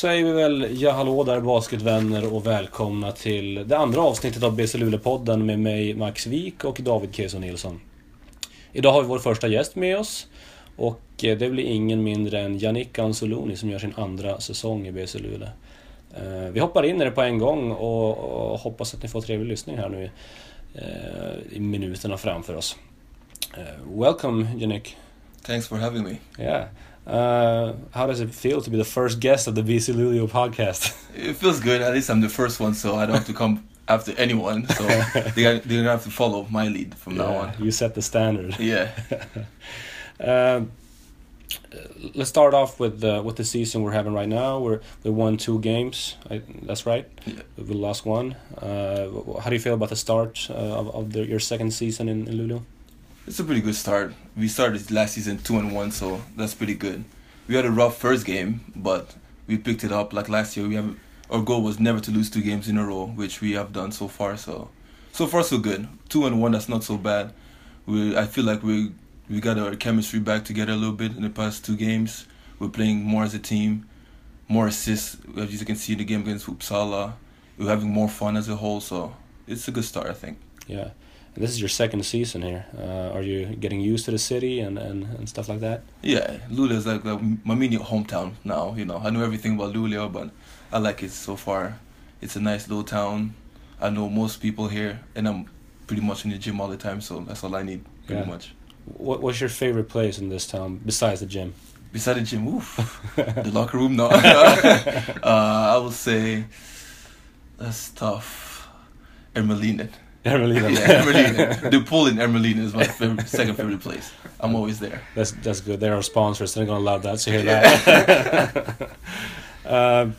säger vi väl ja hallå där basketvänner och välkomna till det andra avsnittet av BC Luleå-podden med mig Max Wik och David Keso Nilsson. Idag har vi vår första gäst med oss och eh, det blir ingen mindre än Yannick Anzoloni som gör sin andra säsong i BC Luleå. Eh, vi hoppar in i det på en gång och hoppas att ni får trevlig lyssning här nu eh, i minuterna framför oss. Welcome Yannick. Thanks for having me. Yeah. Uh, how does it feel to be the first guest of the BC Luleå podcast? It feels good. At least I'm the first one, so I don't have to come after anyone. So they are, they're gonna have to follow my lead from yeah, now on. You set the standard. Yeah. um, let's start off with uh, with the season we're having right now. We're we won two games. I, that's right. Yeah. We lost one. Uh, how do you feel about the start uh, of, of the, your second season in, in Luleå? It's a pretty good start. We started last season two and one, so that's pretty good. We had a rough first game, but we picked it up. Like last year, we have our goal was never to lose two games in a row, which we have done so far. So, so far so good. Two and one, that's not so bad. We I feel like we we got our chemistry back together a little bit in the past two games. We're playing more as a team, more assists. As you can see in the game against Uppsala, we're having more fun as a whole. So it's a good start, I think. Yeah. This is your second season here. Uh, are you getting used to the city and, and, and stuff like that? Yeah, Luleå is like, like my mini hometown now. You know, I know everything about Luleå, but I like it so far. It's a nice little town. I know most people here, and I'm pretty much in the gym all the time, so that's all I need, pretty yeah. much. What What's your favorite place in this town besides the gym? Besides the gym, oof, the locker room. No, uh, I would say that's tough. Ermelinen. Ermelinen. yeah, Ermelinen. the pool in Ermelinen is my favorite, second favorite place. I'm always there. That's that's good. They're our sponsors. They're gonna love that. So hear that. um,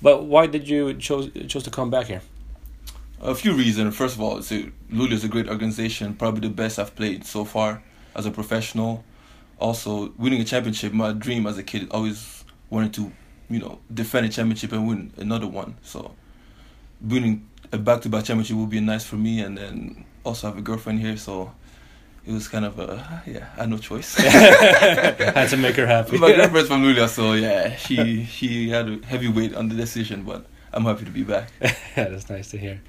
but why did you chose chose to come back here? A few reasons. First of all, so Luleå is a great organization, probably the best I've played so far as a professional. Also, winning a championship, my dream as a kid, always wanted to, you know, defend a championship and win another one. So, winning a back-to-back championship would be nice for me, and then also have a girlfriend here, so it was kind of a yeah, I had no choice. had to make her happy. My girlfriend's from Luleå, so yeah, she she had a heavy weight on the decision, but I'm happy to be back. that's nice to hear.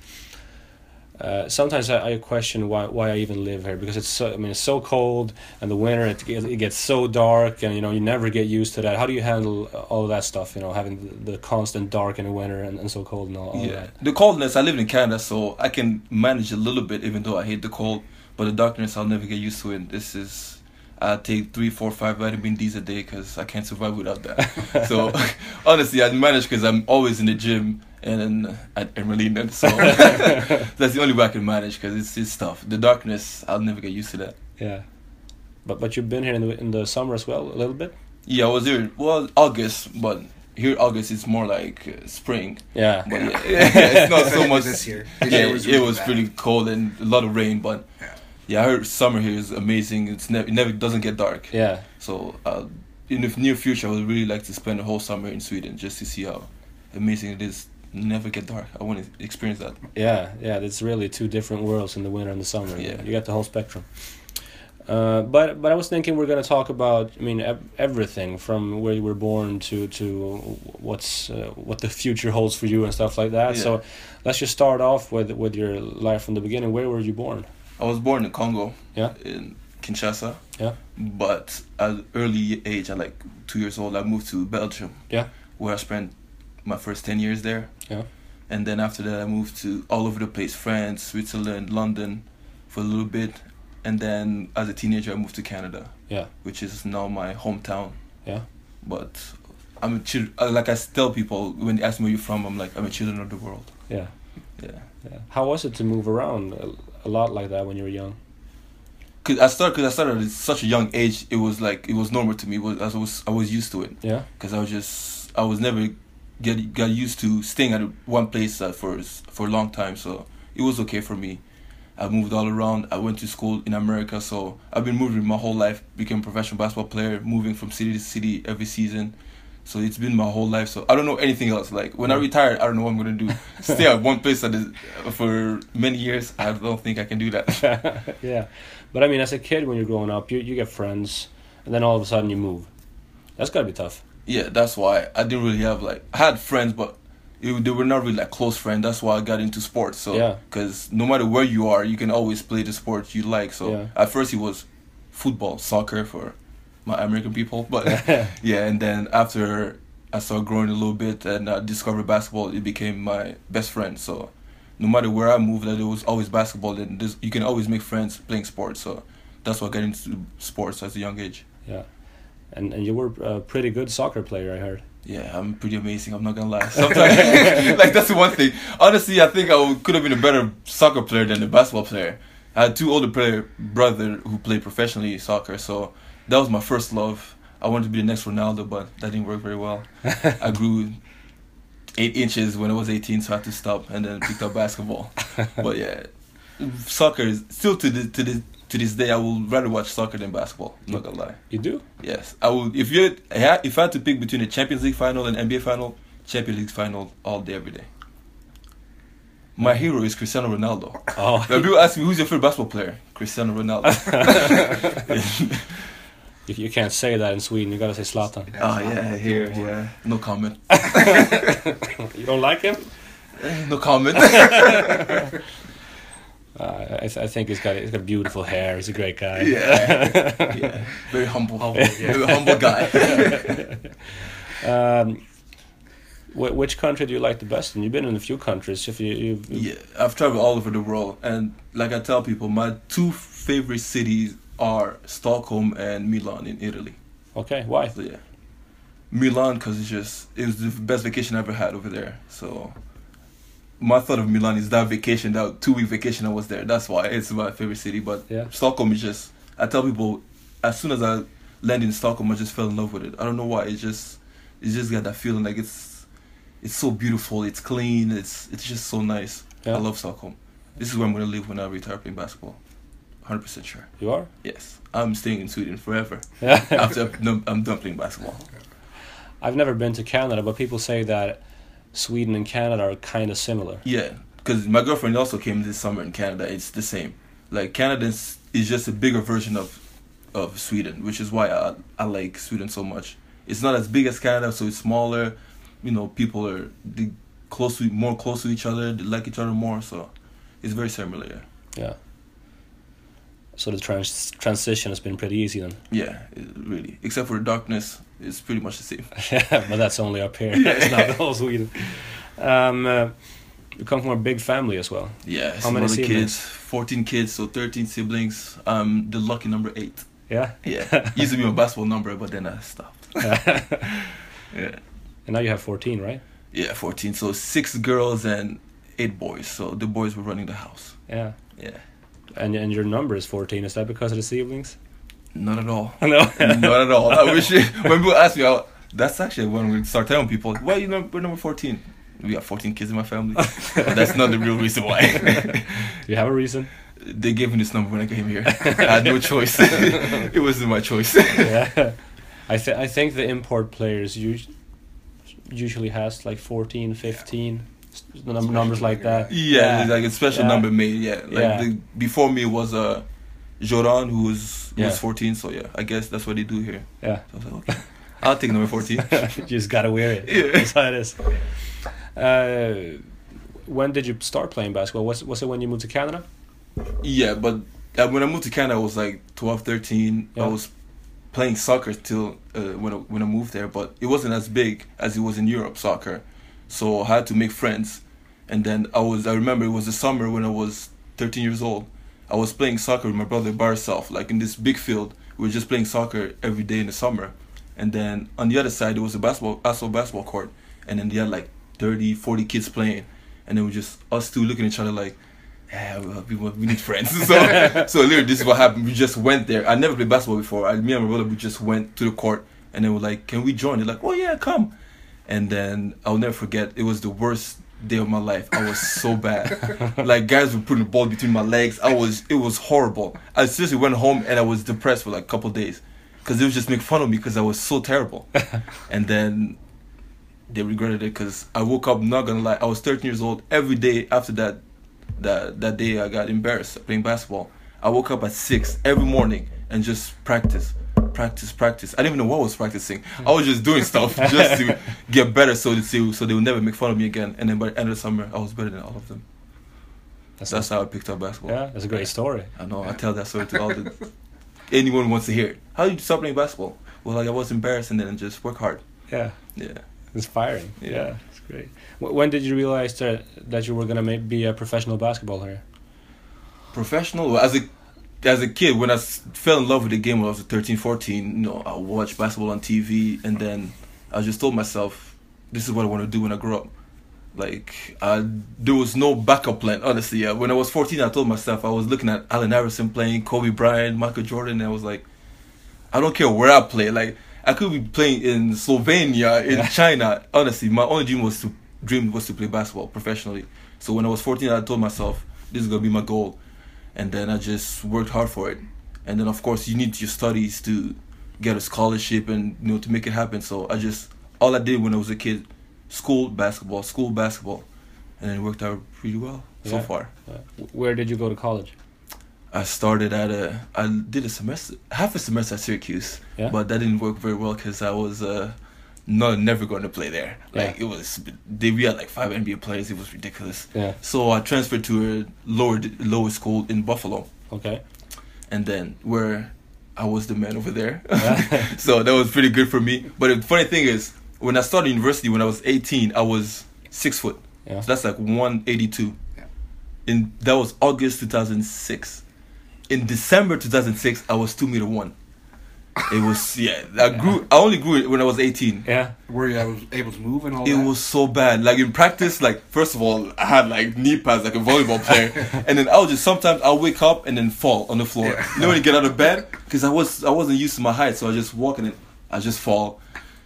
Uh, sometimes I, I, question why why I even live here because it's so I mean it's so cold and the winter it, it gets so dark and you know you never get used to that. How do you handle all that stuff? You know, having the, the constant dark in the winter and, and so cold and all, all yeah. That. The coldness. I live in Canada, so I can manage a little bit, even though I hate the cold. But the darkness, I'll never get used to it. This is I take three, four, five vitamin D's a day because I can't survive without that. so honestly, I manage because I'm always in the gym and then at Ermelinen. So that's the only way I can manage because it's it's tough. The darkness, I'll never get used to that. Yeah, but but you've been here in the in the summer as well, a little bit. Yeah, I was here. Well, August, but here August is more like uh, spring. Yeah, but yeah, yeah, it's not so much this year. This yeah, year was really it was bad. pretty cold and a lot of rain, but. Yeah yeah, I heard summer here is amazing. It's never it never doesn't get dark. Yeah. So uh, in the near future, I would really like to spend a whole summer in Sweden just to see how amazing it is. Never get dark. I want to experience that. Yeah, yeah. It's really two different worlds in the winter and the summer. Yeah. You got the whole spectrum. Uh, but but I was thinking we're going to talk about I mean ev everything from where you were born to to what's uh, what the future holds for you and stuff like that. Yeah. So let's just start off with with your life from the beginning. Where were you born? I was born in Congo. Yeah. In Kinshasa. Yeah. But at early age, at like two years old, I moved to Belgium. Yeah. Where I spent my first ten years there. Yeah. And then after that, I moved to all over the place: France, Switzerland, London, for a little bit. And then as a teenager, I moved to Canada. Yeah. Which is now my hometown. Yeah. But I'm a child. Uh, like I tell people when they ask me where you're from, I'm like I'm a children of the world. Yeah. Yeah. Yeah. How was it to move around? a lot like that when you were young? Cause I started, cause I started at such a young age. It was like it was normal to me. It was I was I was used to it. Yeah. Cause I was just I was never get got used to staying at one place uh, for for a long time. So it was okay for me. I moved all around. I went to school in America, so I've been moving my whole life. Became a professional basketball player, moving from city to city every season. So it's been my whole life. So I don't know anything else. Like when I retire, I don't know what I'm gonna do. Stay at one place is, for many years. I don't think I can do that. yeah, but I mean, as a kid, when you're growing up, you you get friends, and then all of a sudden you move. That's gotta be tough. Yeah, that's why I didn't really have like I had friends, but it, they were not really like close friends. That's why I got into sports. So Yeah. because no matter where you are, you can always play the sport you like. So Yeah. at first it was football, soccer for my American people, but yeah, and then after I started growing a little bit and I discovered basketball, it became my best friend. So no matter where I moved, that it was always basketball. And this, you can always make friends playing sports. So that's why I got into sports at a young age. Yeah. And and you were a pretty good soccer player, I heard. Yeah, I'm pretty amazing. I'm not gonna lie. Sometimes, like that's the one thing. Honestly, I think I could have been a better soccer player than a basketball player. I had two older player brother who played professionally soccer, so that was my first love. I wanted to be the next Ronaldo, but that didn't work very well. I grew eight inches when I was 18, so I had to stop and then picked up basketball. But yeah, soccer is still to the to the to this day. I would rather watch soccer than basketball. I'm not gonna lie. You do? Yes, I would. If you if I had to pick between the Champions League final and NBA final, Champions League final all day every day. My hero is Cristiano Ronaldo. Oh. When people ask me who's your favorite basketball player, Cristiano Ronaldo. You, you can't say that in Sweden. You gotta say Zlatan. oh yeah, here, yeah. No comment. You don't like him? No comment. Uh, I, I think he's got he's got beautiful hair. He's a great guy. yeah, yeah. Very humble, Humble, yeah. Very humble guy. Um, wh- which country do you like the best? And you've been in a few countries. If you, you've, Yeah, I've traveled all over the world, and like I tell people, my two favorite cities are Stockholm and Milan in Italy. Okay, why? So yeah, Milan because it's just it was the best vacation I ever had over there. So my thought of Milan is that vacation, that two week vacation I was there. That's why it's my favorite city. But Yeah. Stockholm is just I tell people as soon as I landed in Stockholm, I just fell in love with it. I don't know why. It's just it's just got that feeling like it's it's so beautiful. It's clean. It's it's just so nice. Yeah. I love Stockholm. This is where I'm gonna live when I retire playing basketball. Hundred percent sure. You are? Yes, I'm staying in Sweden forever Yeah. after I'm done playing basketball. I've never been to Canada, but people say that Sweden and Canada are kind of similar. Yeah, because my girlfriend also came this summer in Canada. It's the same. Like Canada is, is just a bigger version of of Sweden, which is why I I like Sweden so much. It's not as big as Canada, so it's smaller. You know, people are they close to more close to each other. They like each other more, so it's very similar. Yeah, Yeah. So the trans- transition has been pretty easy then. yeah, it, really. Except for the darkness, it's pretty much the same. Yeah, but that's only up here. it's not the whole Sweden. Um, uh, you come from a big family as well. Yeah, How many siblings? kids? Fourteen kids, so thirteen siblings. I'm the lucky number eight. Yeah. Yeah, used to be my basketball number, but then I stopped. yeah. And now you have 14, right? Yeah, 14. So six girls and eight boys. So the boys were running the house. Yeah. Yeah. And and your number is 14. Is that because of the siblings? Not at all. No. Not at all. I wish when people ask me, I, that's actually when we start telling people, why are you number, number 14? We got 14 kids in my family. that's not the real reason why. you have a reason? they gave me this number when I came here. I had no choice. it wasn't my choice. yeah. I th- I think the import players us- usually has like 14, 15 s- the num- numbers like that. Yeah, like a special Yeah. number made. Yeah, like Yeah. The, before me was uh, Joran, who was Yeah. was 14. So yeah, I guess that's what they do here. Yeah. So I was like, okay, I'll take number 14. you just gotta wear it. Yeah. That's how it is. Uh, when did you start playing basketball? Was was it when you moved to Canada? yeah, but uh, when I moved to Canada, I was like 12, 13. Yeah. I was playing soccer till uh, when I, when I moved there, but it wasn't as big as it was in Europe soccer. So I had to make friends, and then I was I remember it was the summer when I was 13 years old. I was playing soccer with my brother by ourselves, like in this big field. We were just playing soccer every day in the summer, and then on the other side there was a basketball also basketball court, and then they had like 30, 40 kids playing, and then we just us two looking at each other like. Yeah, well, we, we need friends. So, so literally, this is what happened. We just went there. I never played basketball before. I, me and my brother, we just went to the court, and they were like, "Can we join?" They're like, "Oh yeah, come." And then I'll never forget. It was the worst day of my life. I was so bad. like guys were putting the ball between my legs. I was. It was horrible. I seriously went home and I was depressed for like a couple days, because they would just make fun of me because I was so terrible. and then they regretted it because I woke up. Not gonna lie, I was 13 years old. Every day after that, that that day I got embarrassed playing basketball. I woke up at six every morning and just practice, practice, practice. I didn't even know what I was practicing. I was just doing stuff just to get better, so to see, so they would never make fun of me again. And then by the end of the summer, I was better than all of them. That's, That's how I picked up basketball. yeah, that's a great story. I know. I tell that story to all the anyone wants to hear it. How did you start playing basketball? Well, like I was embarrassed and then just work hard. Yeah, Yeah. inspiring. Yeah, Yeah. it's great. Wh- When did you realize that that you were gonna be a professional basketball player? Professional as a as a kid when I fell in love with the game when I was 13, 14, you know, I watched basketball on TV and then I just told myself this is what I want to do when I grow up. Like I, there was no backup plan, honestly. Yeah. When I was 14, I told myself I was looking at Allen Iverson playing, Kobe Bryant, Michael Jordan, and I was like, I don't care where I play. Like I could be playing in Slovenia, in Yeah. China. Honestly, my only dream was to dream was to play basketball professionally. So when I was 14, I told myself this is gonna be my goal, and then I just worked hard for it. And then of course you need your studies to get a scholarship and you know to make it happen. So I just all I did when I was a kid, school basketball, school basketball, and it worked out pretty well so far. Where did you go to college? I started at a I did a semester half a semester at Syracuse, Yeah. but that didn't work very well because I was uh not never going to play there. Like Yeah. it was they we had like five NBA players. It was ridiculous. Yeah. So I transferred to a lower lower school in Buffalo, Okay. and then where I was the man over there. Yeah. so that was pretty good for me. But the funny thing is, when I started university when I was 18, I was six foot. Yeah. So that's like 182. Yeah. In that was August 2006. In December 2006, I was two meter one. It was yeah. I grew. I only grew it when I was 18. Yeah. Where you was able to move and all It that? was so bad. Like in practice, like first of all, I had like knee pads like a volleyball player, and then I would just sometimes I'll wake up and then fall on the floor. Yeah. You know when you get out of bed because I was I wasn't used to my height, so I just walk and I just fall,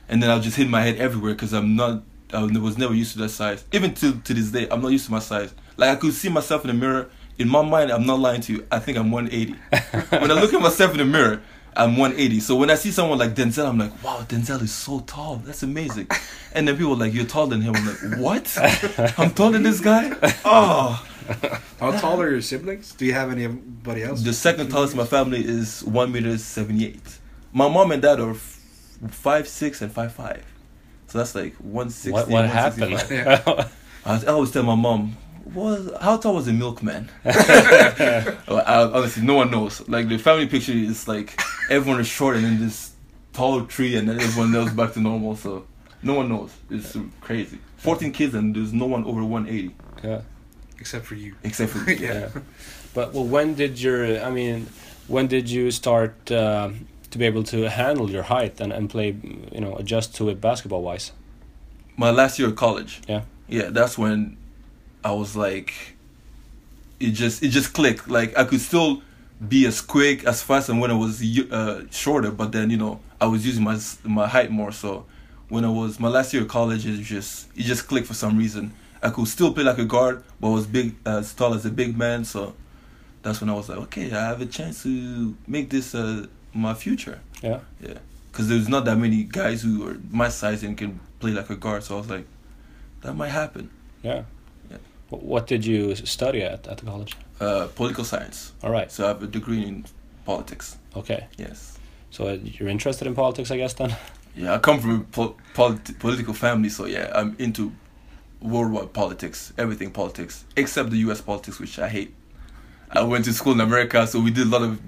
and then I'll just hit my head everywhere because I'm not I was never used to that size. Even to to this day, I'm not used to my size. Like I could see myself in the mirror. In my mind, I'm not lying to you. I think I'm 180. when I look at myself in the mirror, I'm 180. So when I see someone like Denzel, I'm like, wow, Denzel is so tall. That's amazing. And then people are like, you're taller than him. I'm like, what? I'm taller than this guy? Oh. How tall are your siblings? Do you have anybody else? The second tallest in my family is 1 meter 78. My mom and dad are f- five six and five five. So that's like 160. What what happened? I, I always tell my mom, was how tall was the milkman? Well, I, honestly, no one knows. Like the family picture is like everyone is short and then this tall tree and then everyone else back to normal. So no one knows. It's crazy. 14 kids and there's no one over 180 yeah. Except for you. except for me. Yeah. Yeah. But well, when did your? I mean, when did you start uh, to be able to handle your height and, and play? You know, adjust to it basketball wise. My last year of college. Yeah. Yeah, that's when I was like, it just it just clicked. Like I could still be as quick as fast and when I was uh, shorter, but then you know I was using my my height more. So when I was my last year of college, it just it just clicked for some reason. I could still play like a guard, but was big as tall as a big man. So that's when I was like, okay, I have a chance to make this uh, my future. Yeah. Yeah, because there's not that many guys who are my size and can play like a guard. So I was like, that might happen. Yeah. What did you study at at the college? Uh, political science. All right. So I have a degree in politics. Okay. Yes. So uh, you're interested in politics, I guess then. Yeah, I come from a po- polit- political family, so yeah, I'm into worldwide politics, everything politics, except the U.S. politics, which I hate. I went to school in America, so we did a lot of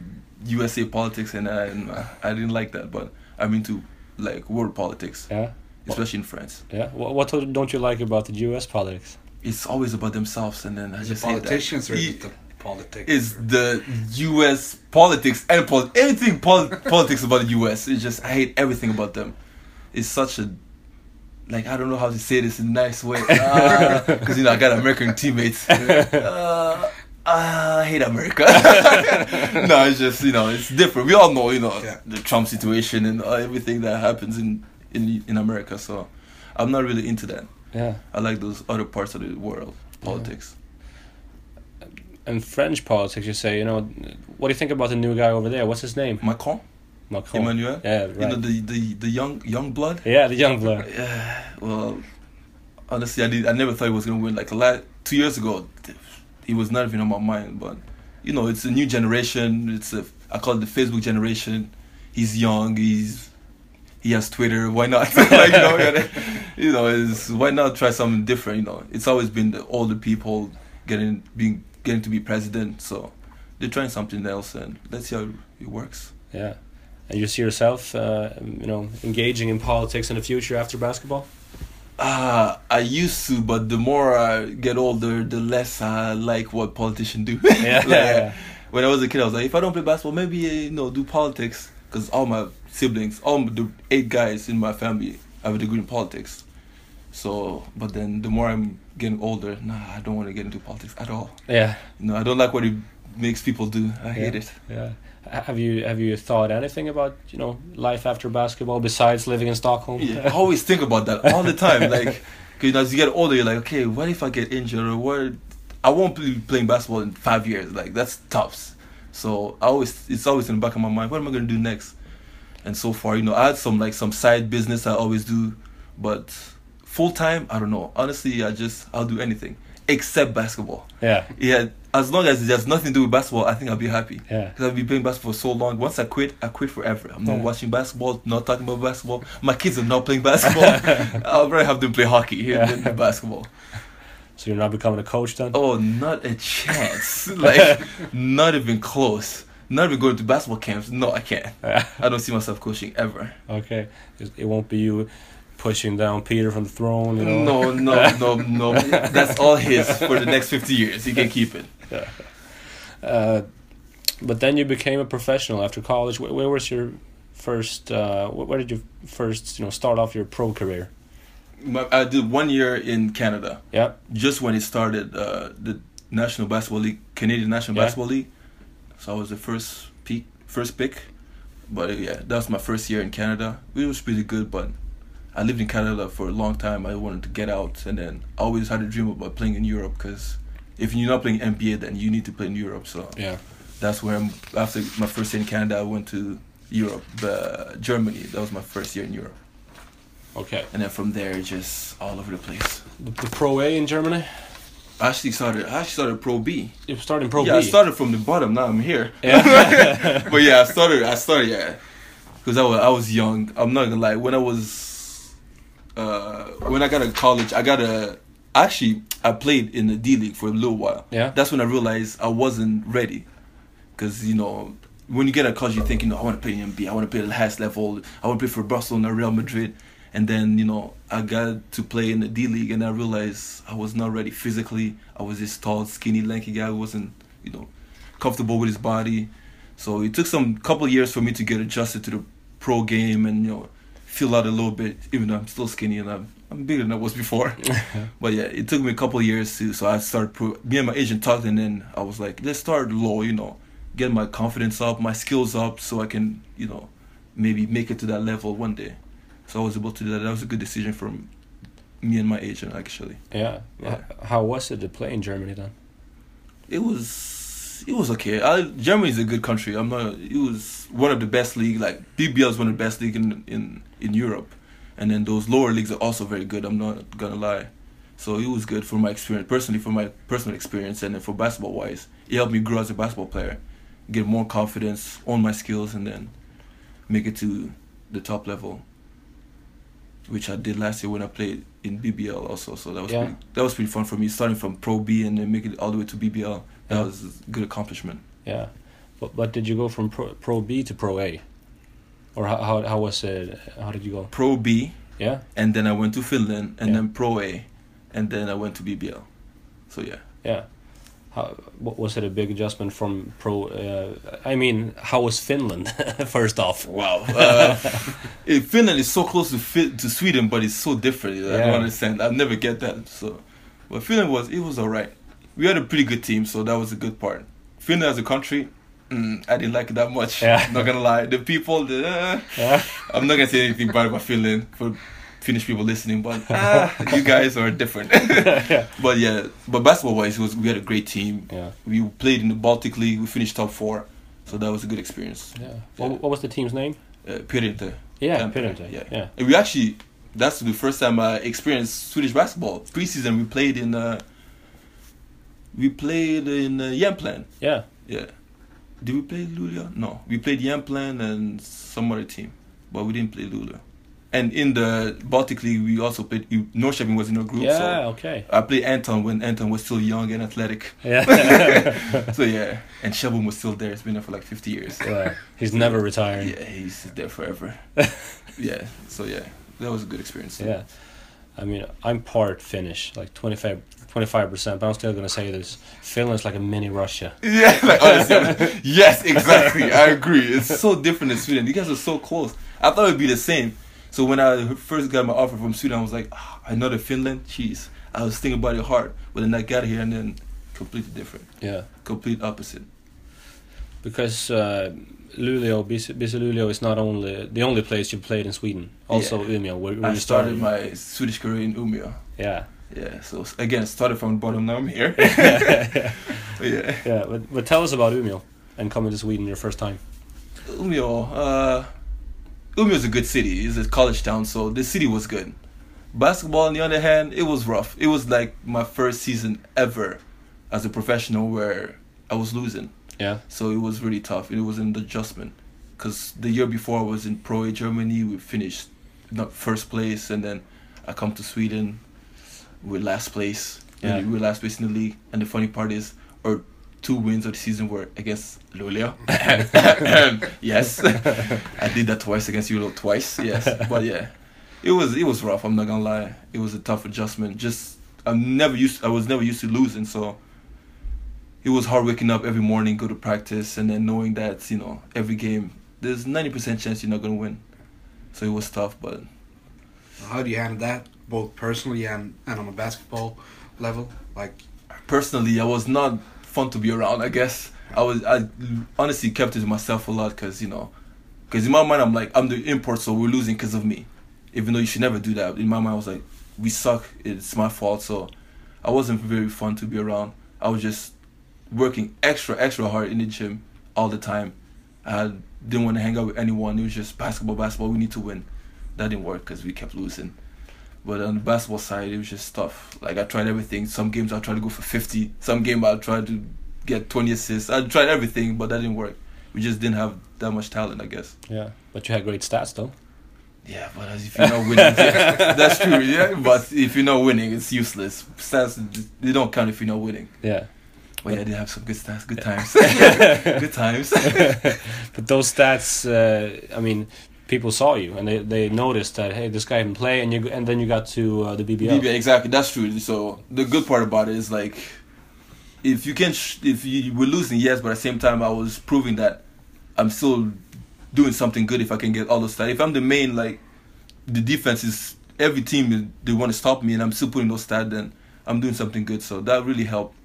USA politics, and I, and I didn't like that. But I'm into like world politics, Yeah. especially in France. Yeah. What, what don't you like about the U.S. politics? It's always about themselves, and then I The just that. politicians the politics? is the U.S. politics and pol- everything pol- politics about the U.S. It's just I hate everything about them. It's such a like I don't know how to say this in a nice way because you know I got American teammates. Uh, I hate America. no, it's just you know it's different. We all know you know Yeah. the Trump situation and uh, everything that happens in in in America. So I'm not really into that. Yeah. I like those other parts of the world politics. And French politics, you say. You know, what do you think about the new guy over there? What's his name? Macron, Macron. Emmanuel. Yeah. You know the the the young young blood. Yeah, the young blood. Yeah, well, honestly, I did. I never thought he was gonna win. Like la two years ago, he was not even on my mind. But you know, it's a new generation. It's a I call it the Facebook generation. he's young. He's he has Twitter. Why not? like, you know, gotta- you know, it's, why not try something different? You know, it's always been the older people getting being getting to be president. So they're trying something else, and let's see how it works. Yeah. And you see yourself, uh, you know, engaging in politics in the future after basketball? Uh, I used to, but the more I get older, the less I like what politicians do. Yeah. Like, yeah. when I was a kid, I was like, if I don't play basketball, maybe uh, you know, do politics. Because all my siblings, all the eight guys in my family, have a degree in politics. So, but then the more I'm getting older, nah, I don't want to get into politics at all. Yeah. You know, I don't like what it makes people do. I hate it. Yeah. Have you have you thought anything about you know life after basketball besides living in Stockholm? Yeah, I always think about that all the time. Like, because as you get older, you're like, okay, what if I get injured or what? I won't be playing basketball in five years. Like that's tough. So I always, it's always in the back of my mind. What am I gonna do next? And so far, you know, I had some like some side business I always do, but full time, I don't know. Honestly, I just I'll do anything except basketball. yeah. Yeah, as long as it has nothing to do with basketball, I think I'll be happy. Yeah. Because I've been playing basketball for so long. Once I quit, I quit forever. I'm not Yeah. watching basketball, not talking about basketball. My kids are not playing basketball. I'll rather have them play hockey Yeah. than basketball. So you're not becoming a coach then? Oh, not a chance. like, not even close. Not even going to basketball camps. No, I can't. I don't see myself coaching ever. okay. It won't be you pushing down Peter from the throne. You know? No, no, no, no. That's all his for the next 50 years. He can keep it. Uh, but then you became a professional after college. Where, where was your first? Uh, where did you first, you know, start off your pro career? My- I did one year in Canada. Yeah, just when it started, uh, the National Basketball League, Canadian National Yeah. Basketball League. So I was the first pick, first pick. But uh, yeah, that was my first year in Canada. It was pretty good, but I lived in Canada for a long time. I wanted to get out, and then I always had a dream about playing in Europe because if you're not playing NBA, then you need to play in Europe. So yeah, that's where I'm, after my first year in Canada, I went to Europe, uh, Germany. That was my first year in Europe, okay. and then from there, just all over the place. The, the Pro A in Germany. I actually started. I actually started Pro B. You started Pro yeah, I B. started from the bottom. Now I'm here. Yeah. but yeah, I started. I started. Yeah, because I was I was young. I'm not gonna lie. When I was, uh, when I got to college, I got a. Actually, I played in the D League for a little while. Yeah. That's when I realized I wasn't ready, because you know. When you get at college, you think, you know, I want to play in NBA, I want to play at the highest level, I want to play for Barcelona, and Real Madrid, and then you know I got to play in the D League, and I realized I was not ready physically. I was this tall, skinny, lanky guy who wasn't, you know, comfortable with his body. So it took some couple years for me to get adjusted to the pro game and you know feel out a little bit, even though I'm still skinny and I'm I'm bigger than I was before. but yeah, it took me a couple years to. So I started. Pro, me and my agent talked, and then I was like, let's start low, you know, get my confidence up, my skills up, so I can, you know, maybe make it to that level one day. So I was able to do that. That was a good decision from me and my agent actually. yeah. Yeah. How was it to play in Germany then? It was it was okay. I, Germany is a good country. I'm not. It was one of the best league. Like BBL is one of the best league in in in Europe, and then those lower leagues are also very good. I'm not gonna lie. So it was good for my experience, personally, for my personal experience, and then for basketball wise, it helped me grow as a basketball player, get more confidence, own my skills, and then make it to the top level, which I did last year when I played in BBL also. So that was Yeah. pretty, that was pretty fun for me, starting from Pro B and then making it all the way to BBL. That Yeah. was a good accomplishment. Yeah. But but did you go from Pro, pro B to Pro A? Or how, how how was it? How did you go? Pro B, Yeah. and then I went to Finland, and Yeah. then Pro A, and then I went to BBL. So yeah. Yeah. How what, was it a big adjustment from pro? Uh, I mean, how was Finland? First off. Wow. Uh, eh, Finland is so close to fit to Sweden, but it's so different. I don't understand. I never get that. So, but Finland was it was alright. We had a pretty good team, so that was a good part. Finland as a country, mm, I didn't like it that much. Yeah. Not gonna lie. The people, the, uh, Yeah. I'm not gonna say anything bad about Finland for Finnish people listening, but ah, you guys are different. but yeah, but basketball wise, it was we had a great team. Yeah. We played in the Baltic League. We finished top four, so that was a good experience. Yeah. What, what was the team's name? Uh, Pyrintö. Yeah, Tampere, Pyrintö. yeah. Yeah. And we actually, that's the first time I experienced Swedish basketball. Preseason, we played in, uh, we played in uh, Jämtland. Yeah. Yeah. Did we play Luleå? No, we played Jämtland and some other team, but we didn't play Luleå. And in the Baltic League, we also played. Norrköping was in our group. Yeah, so okay. I played Anton when Anton was still young and athletic. Yeah. So yeah, and Shabum was still there. It's been there for like 50 years. yeah. He's never retiring. Yeah, he's there forever. yeah, so yeah, that was a good experience. Yeah. I mean, I'm part Finnish, like 25, 25%, but I'm still going to say this. Finland's like a mini Russia. Yeah, like honestly, yes, exactly. I agree. It's so different in Sweden. You guys are so close. I thought it'd be the same. So when I first got my offer from Sweden, I was like, ah, another Finland. Jeez, I was thinking about it hard, but then I got here and then completely different, Yeah. complete opposite. Because uh, Luleå, BC, Luleå is not only the only place you played in Sweden. Also Yeah. Umeå, where, where I you started my Swedish career in Umeå. Yeah. Yeah, so again, started from the bottom. Now I'm here. yeah. But yeah, But, but tell us about Umeå and coming to Sweden your first time. Umeå. Uh, Umeå was a good city. It's a college town, so the city was good. Basketball, on the other hand, it was rough. It was like my first season ever as a professional where I was losing. Yeah. So it was really tough. It was an adjustment. Because the year before I was in Pro A Germany, we finished not first place, and then I come to Sweden with last place. Yeah. We were last place in the league. And the funny part is, our two wins of the season were against Luleå. yes, I did that twice against Luleå twice. Yes, but yeah, it was it was rough. I'm not gonna lie. It was a tough adjustment. Just I'm never used. I was never used to losing, so it was hard waking up every morning, go to practice, and then knowing that you know every game there's ninety percent chance you're not gonna win. So it was tough, but How do you handle that, both personally and, and on a basketball level? Like, personally, I was not fun to be around. I guess I was. I honestly kept it to myself a lot because you know, because in my mind I'm like I'm the import, so we're losing because of me. Even though you should never do that. In my mind, I was like, we suck. It's my fault. So I wasn't very fun to be around. I was just working extra, extra hard in the gym all the time. I didn't want to hang out with anyone. It was just basketball, basketball. We need to win. That didn't work because we kept losing. But on the basketball side, it was just tough. Like I tried everything. Some games I tried to go for fifty. Some game I tried to get twenty assists. I tried everything, but that didn't work. We just didn't have that much talent, I guess. Yeah. But you had great stats though. Yeah, but as if you're not winning, yeah, that's true. Yeah, but if you're not winning, it's useless. Stats they don't count if you're not winning. Yeah. But yeah, they have some good stats, good times, good times. But those stats, uh, I mean, people saw you and they, they noticed that hey, this guy can play, and you and then you got to uh, the BBL. Yeah, exactly. That's true. So the good part about it is like, if you can, sh- if you were losing, yes, but at the same time, I was proving that I'm still doing something good if I can get all those stats. If I'm the main, like, the defense is every team they want to stop me, and I'm still putting those stats, then I'm doing something good. So that really helped.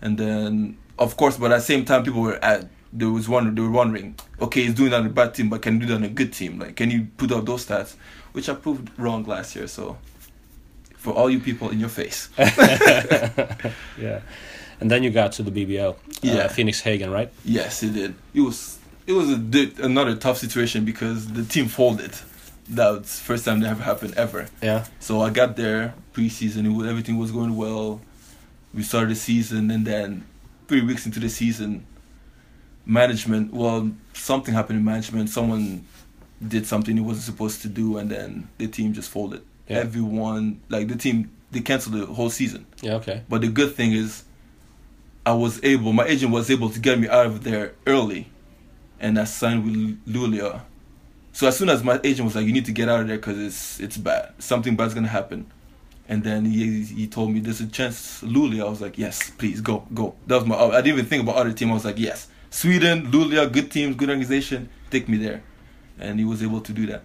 And then, of course, but at the same time, people were at. There was one. They were wondering, okay, he's doing that on a bad team, but can he do that on a good team? Like, can you put up those stats? Which I proved wrong last year. So, for all you people in your face, yeah. And then you got to the BBL. Uh, Yeah. Phoenix Hagen, right? yes, it did. It was it was a another tough situation because the team folded. That was first time that ever happened ever. Yeah. So I got there preseason. It was, everything was going well. We started the season, and then three weeks into the season, management. Well, something happened in management. Someone did something he wasn't supposed to do, and then the team just folded. Yeah. Everyone, like the team, they canceled the whole season. Yeah. Okay. But the good thing is, I was able. My agent was able to get me out of there early, and I signed with Luleå. So as soon as my agent was like, "You need to get out of there because it's it's bad. Something bad's gonna happen," and then he he told me there's a chance Luleå. I was like, "Yes, please go go." That was my. I didn't even think about other team. I was like, "Yes, Sweden, Luleå, good teams, good organization. Take me there," and he was able to do that.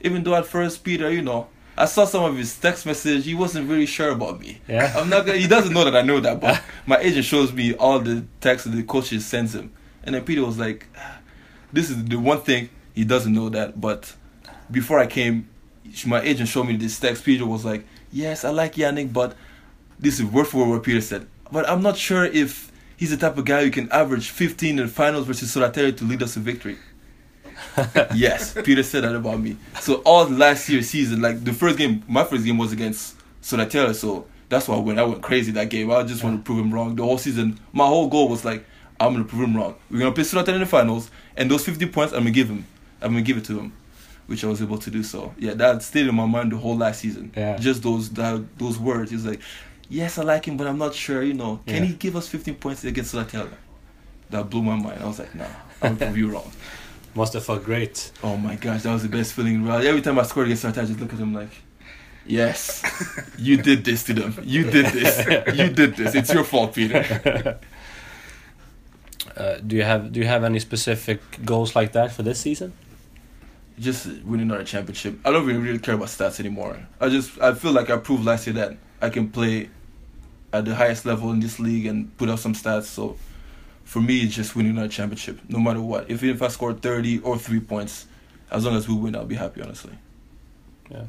Even though at first Peter, you know, I saw some of his text message. He wasn't really sure about me. Yeah. I'm not gonna. He doesn't know that I know that, but my agent shows me all the texts that the coaches sends him, and then Peter was like, "Ah, "This is the one thing he doesn't know that." But before I came, my agent showed me this text. Peter was like, "Yes, I like Yannick, but this is word for word what Peter said. But I'm not sure if he's the type of guy who can average 15 in the finals versus Södertälje to lead us to victory." yes, Peter said that about me. So all last year's season, like the first game, my first game was against Södertälje, so that's why when I went crazy that game, I just want to prove him wrong. The whole season, my whole goal was like, I'm gonna prove him wrong. We're gonna play Surat in the finals, and those 50 points, I'm gonna give him. I'm gonna give it to him, which I was able to do. So yeah, that stayed in my mind the whole last season. Yeah. Just those that, those words. He's like, yes, I like him, but I'm not sure. You know, can Yeah. he give us 15 points against Surat? That blew my mind. I was like, nah, I'm gonna prove you wrong. Must have felt great. Oh my gosh, that was the best feeling. Every time I scored against Surat, I just look at him like. Yes, you did this to them. You did this. You did this. It's your fault, Peter. Uh, do you have Do you have any specific goals like that for this season? just winning another championship. I don't really, really care about stats anymore. I just I feel like I proved last year that I can play at the highest level in this league and put up some stats. So for me, it's just winning another championship, no matter what. If if I score thirty or three points, as long as we win, I'll be happy. Honestly. Yeah.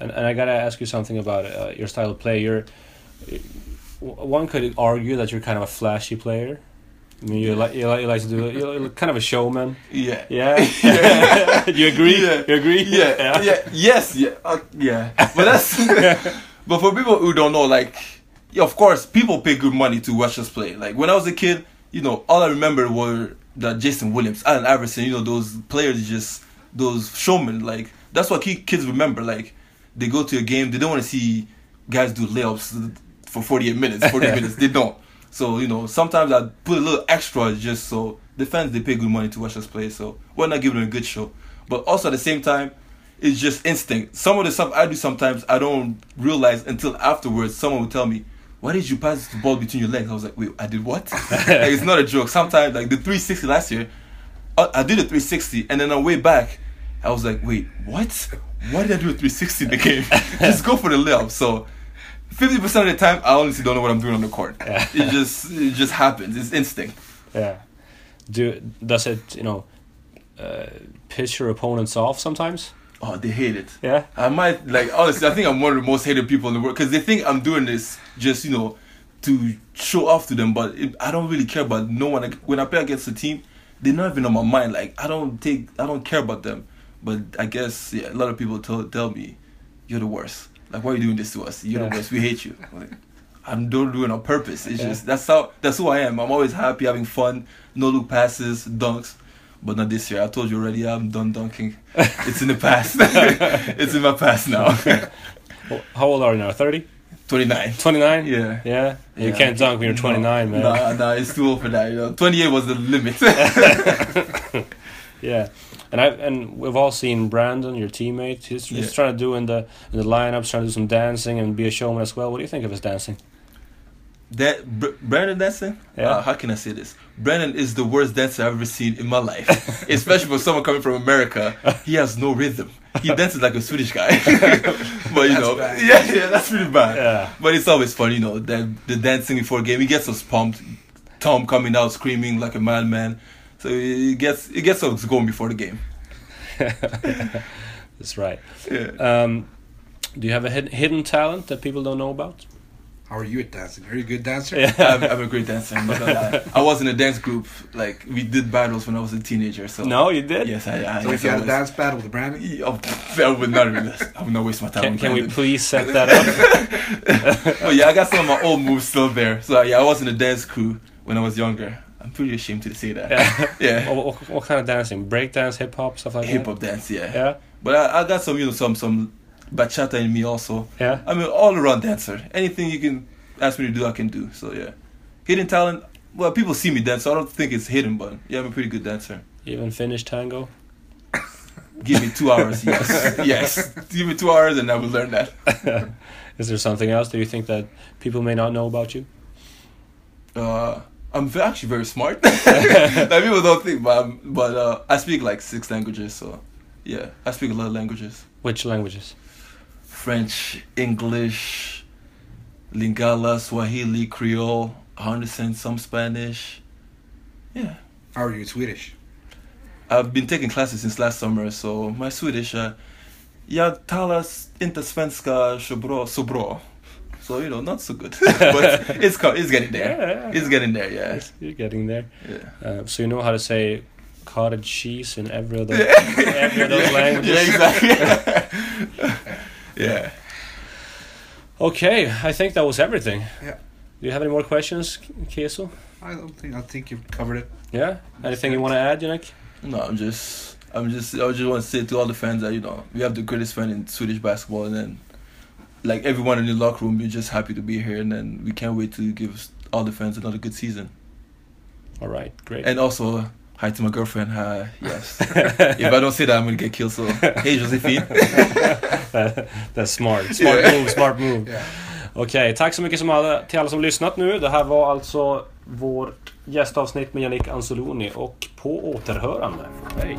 And, and I gotta ask you something about uh, your style of play. You're, one could argue that you're kind of a flashy player. I mean, you like you like, you like to do it. you're kind of a showman. Yeah. Yeah. Yeah. you agree? Yeah. You agree? Yeah, yeah, yes, yeah, uh, yeah. But that's, but for people who don't know, like, yeah, of course, people pay good money to watch us play. Like when I was a kid, you know, all I remember were that Jason Williams, Allen Iverson, you know, those players just those showmen. Like that's what kids remember. Like they go to a game, they don't want to see guys do layups for 48 minutes, 48 minutes. They don't. So you know, sometimes I put a little extra just so the fans they pay good money to watch us play. So why not give them a good show? But also at the same time, it's just instinct. Some of the stuff I do sometimes I don't realize until afterwards. Someone will tell me, "Why did you pass the ball between your legs?" I was like, "Wait, I did what?" like, it's not a joke. Sometimes like the 360 last year, I, I did a 360, and then on way back, I was like, "Wait, what? Why did I do a 360 in the game? Just go for the layup." So. Fifty percent of the time, I honestly don't know what I'm doing on the court. Yeah. It just, it just happens. It's instinct. Yeah. Do does it you know uh, piss your opponents off sometimes? Oh, they hate it. Yeah. I might like honestly. I think I'm one of the most hated people in the world because they think I'm doing this just you know to show off to them. But it, I don't really care about no one. Like, when I play against a team, they're not even on my mind. Like I don't take. I don't care about them. But I guess yeah, a lot of people tell tell me, "You're the worst. Like why are you doing this to us? You're Yeah. the worst. We hate you." Like, I don't do it on purpose. It's Yeah. just that's how that's who I am. I'm always happy, having fun, no look passes, dunks. But not this year. I told you already. I'm done dunking. It's in the past. it's in my past now. Well, How old are you now? 30? 29. 29? Yeah. Yeah. You Yeah. can't dunk when you're 29, man. Nah, nah, it's too old for that. You know, 28 was the limit. Yeah, and I and we've all seen Brandon, your teammate. He's he's Yeah. trying to do in the in the lineups, trying to do some dancing and be a showman as well. What do you think of his dancing? That Br- Brandon dancing. Yeah. Uh, how can I say this? Brandon is the worst dancer I've ever seen in my life. Especially for someone coming from America, he has no rhythm. He dances like a Swedish guy. but you That's know, bad. yeah, yeah, that's pretty bad. Yeah. But it's always fun, you know, the, the dancing before game. He gets us pumped. Tom coming out screaming like a madman. So it gets it gets us going before the game. That's right. Yeah. Um, do you have a hidden talent that people don't know about? How are you at dancing? Are you a good dancer? I'm, I'm a great dancer. I'm not gonna lie. I was in a dance group. Like we did battles when I was a teenager. So No, you did. Yes, I. I So if you had a dance battle with Brandon, Oh, I would not. Really, I would not waste my time. Can, can we please set that up? Oh yeah, I got some of my old moves still there. So yeah, I was in a dance crew when I was younger. I'm pretty ashamed to say that. Yeah. Yeah. what, what, what kind of dancing? Break dance, hip hop, stuff like Hip that. Hip hop dance, yeah. Yeah, But I, I got some, you know, some some bachata in me also. yeah. I'm an all around dancer. Anything you can ask me to do, I can do. So yeah, hidden talent. Well, people see me dance, so I don't think it's hidden, but yeah, I'm a pretty good dancer. You Even Finnish tango. Give me two hours, yes, yes. Give me two hours, and I will learn that. Is there something else that you think that people may not know about you? Uh, I'm actually very smart. like people don't think, but I'm, but uh, I speak like six languages, so yeah, I speak a lot of languages: Which languages? French, English, Lingala, Swahili, Creole. I understand some Spanish. Yeah. how are you Swedish? I've been taking classes since last summer, so my Swedish, uh, jag talar inte svenska så bra, så bra. So, you know, not so good. but it's, co- it's getting there. Yeah, yeah, It's getting there, yeah. You're getting there. yeah. Uh, so you know how to say cottage cheese in every of, the, every of those yeah, languages. Yeah, exactly. yeah. Okay, I think that was everything. Yeah. Do you have any more questions, Keso? I don't think I think you've covered it. Yeah? Anything you want to add, Janek? No, I'm just, I'm just, I just want to say to all the fans that you know we have the greatest fan in Swedish basketball, and then like everyone in the locker room, we're just happy to be here, and then we can't wait to give all the fans another good season. All right, great. And also, hi to my girlfriend. Hi, yes. if I don't say that, I'm gonna get killed. So, hey, Josephine. That- That's smart. Smart Yeah. move, smart move. Yeah. Okej, tack så mycket som alla, till alla som lyssnat nu. Det här var alltså vårt gästavsnitt med Yannick Anzoloni och på återhörande. Hej!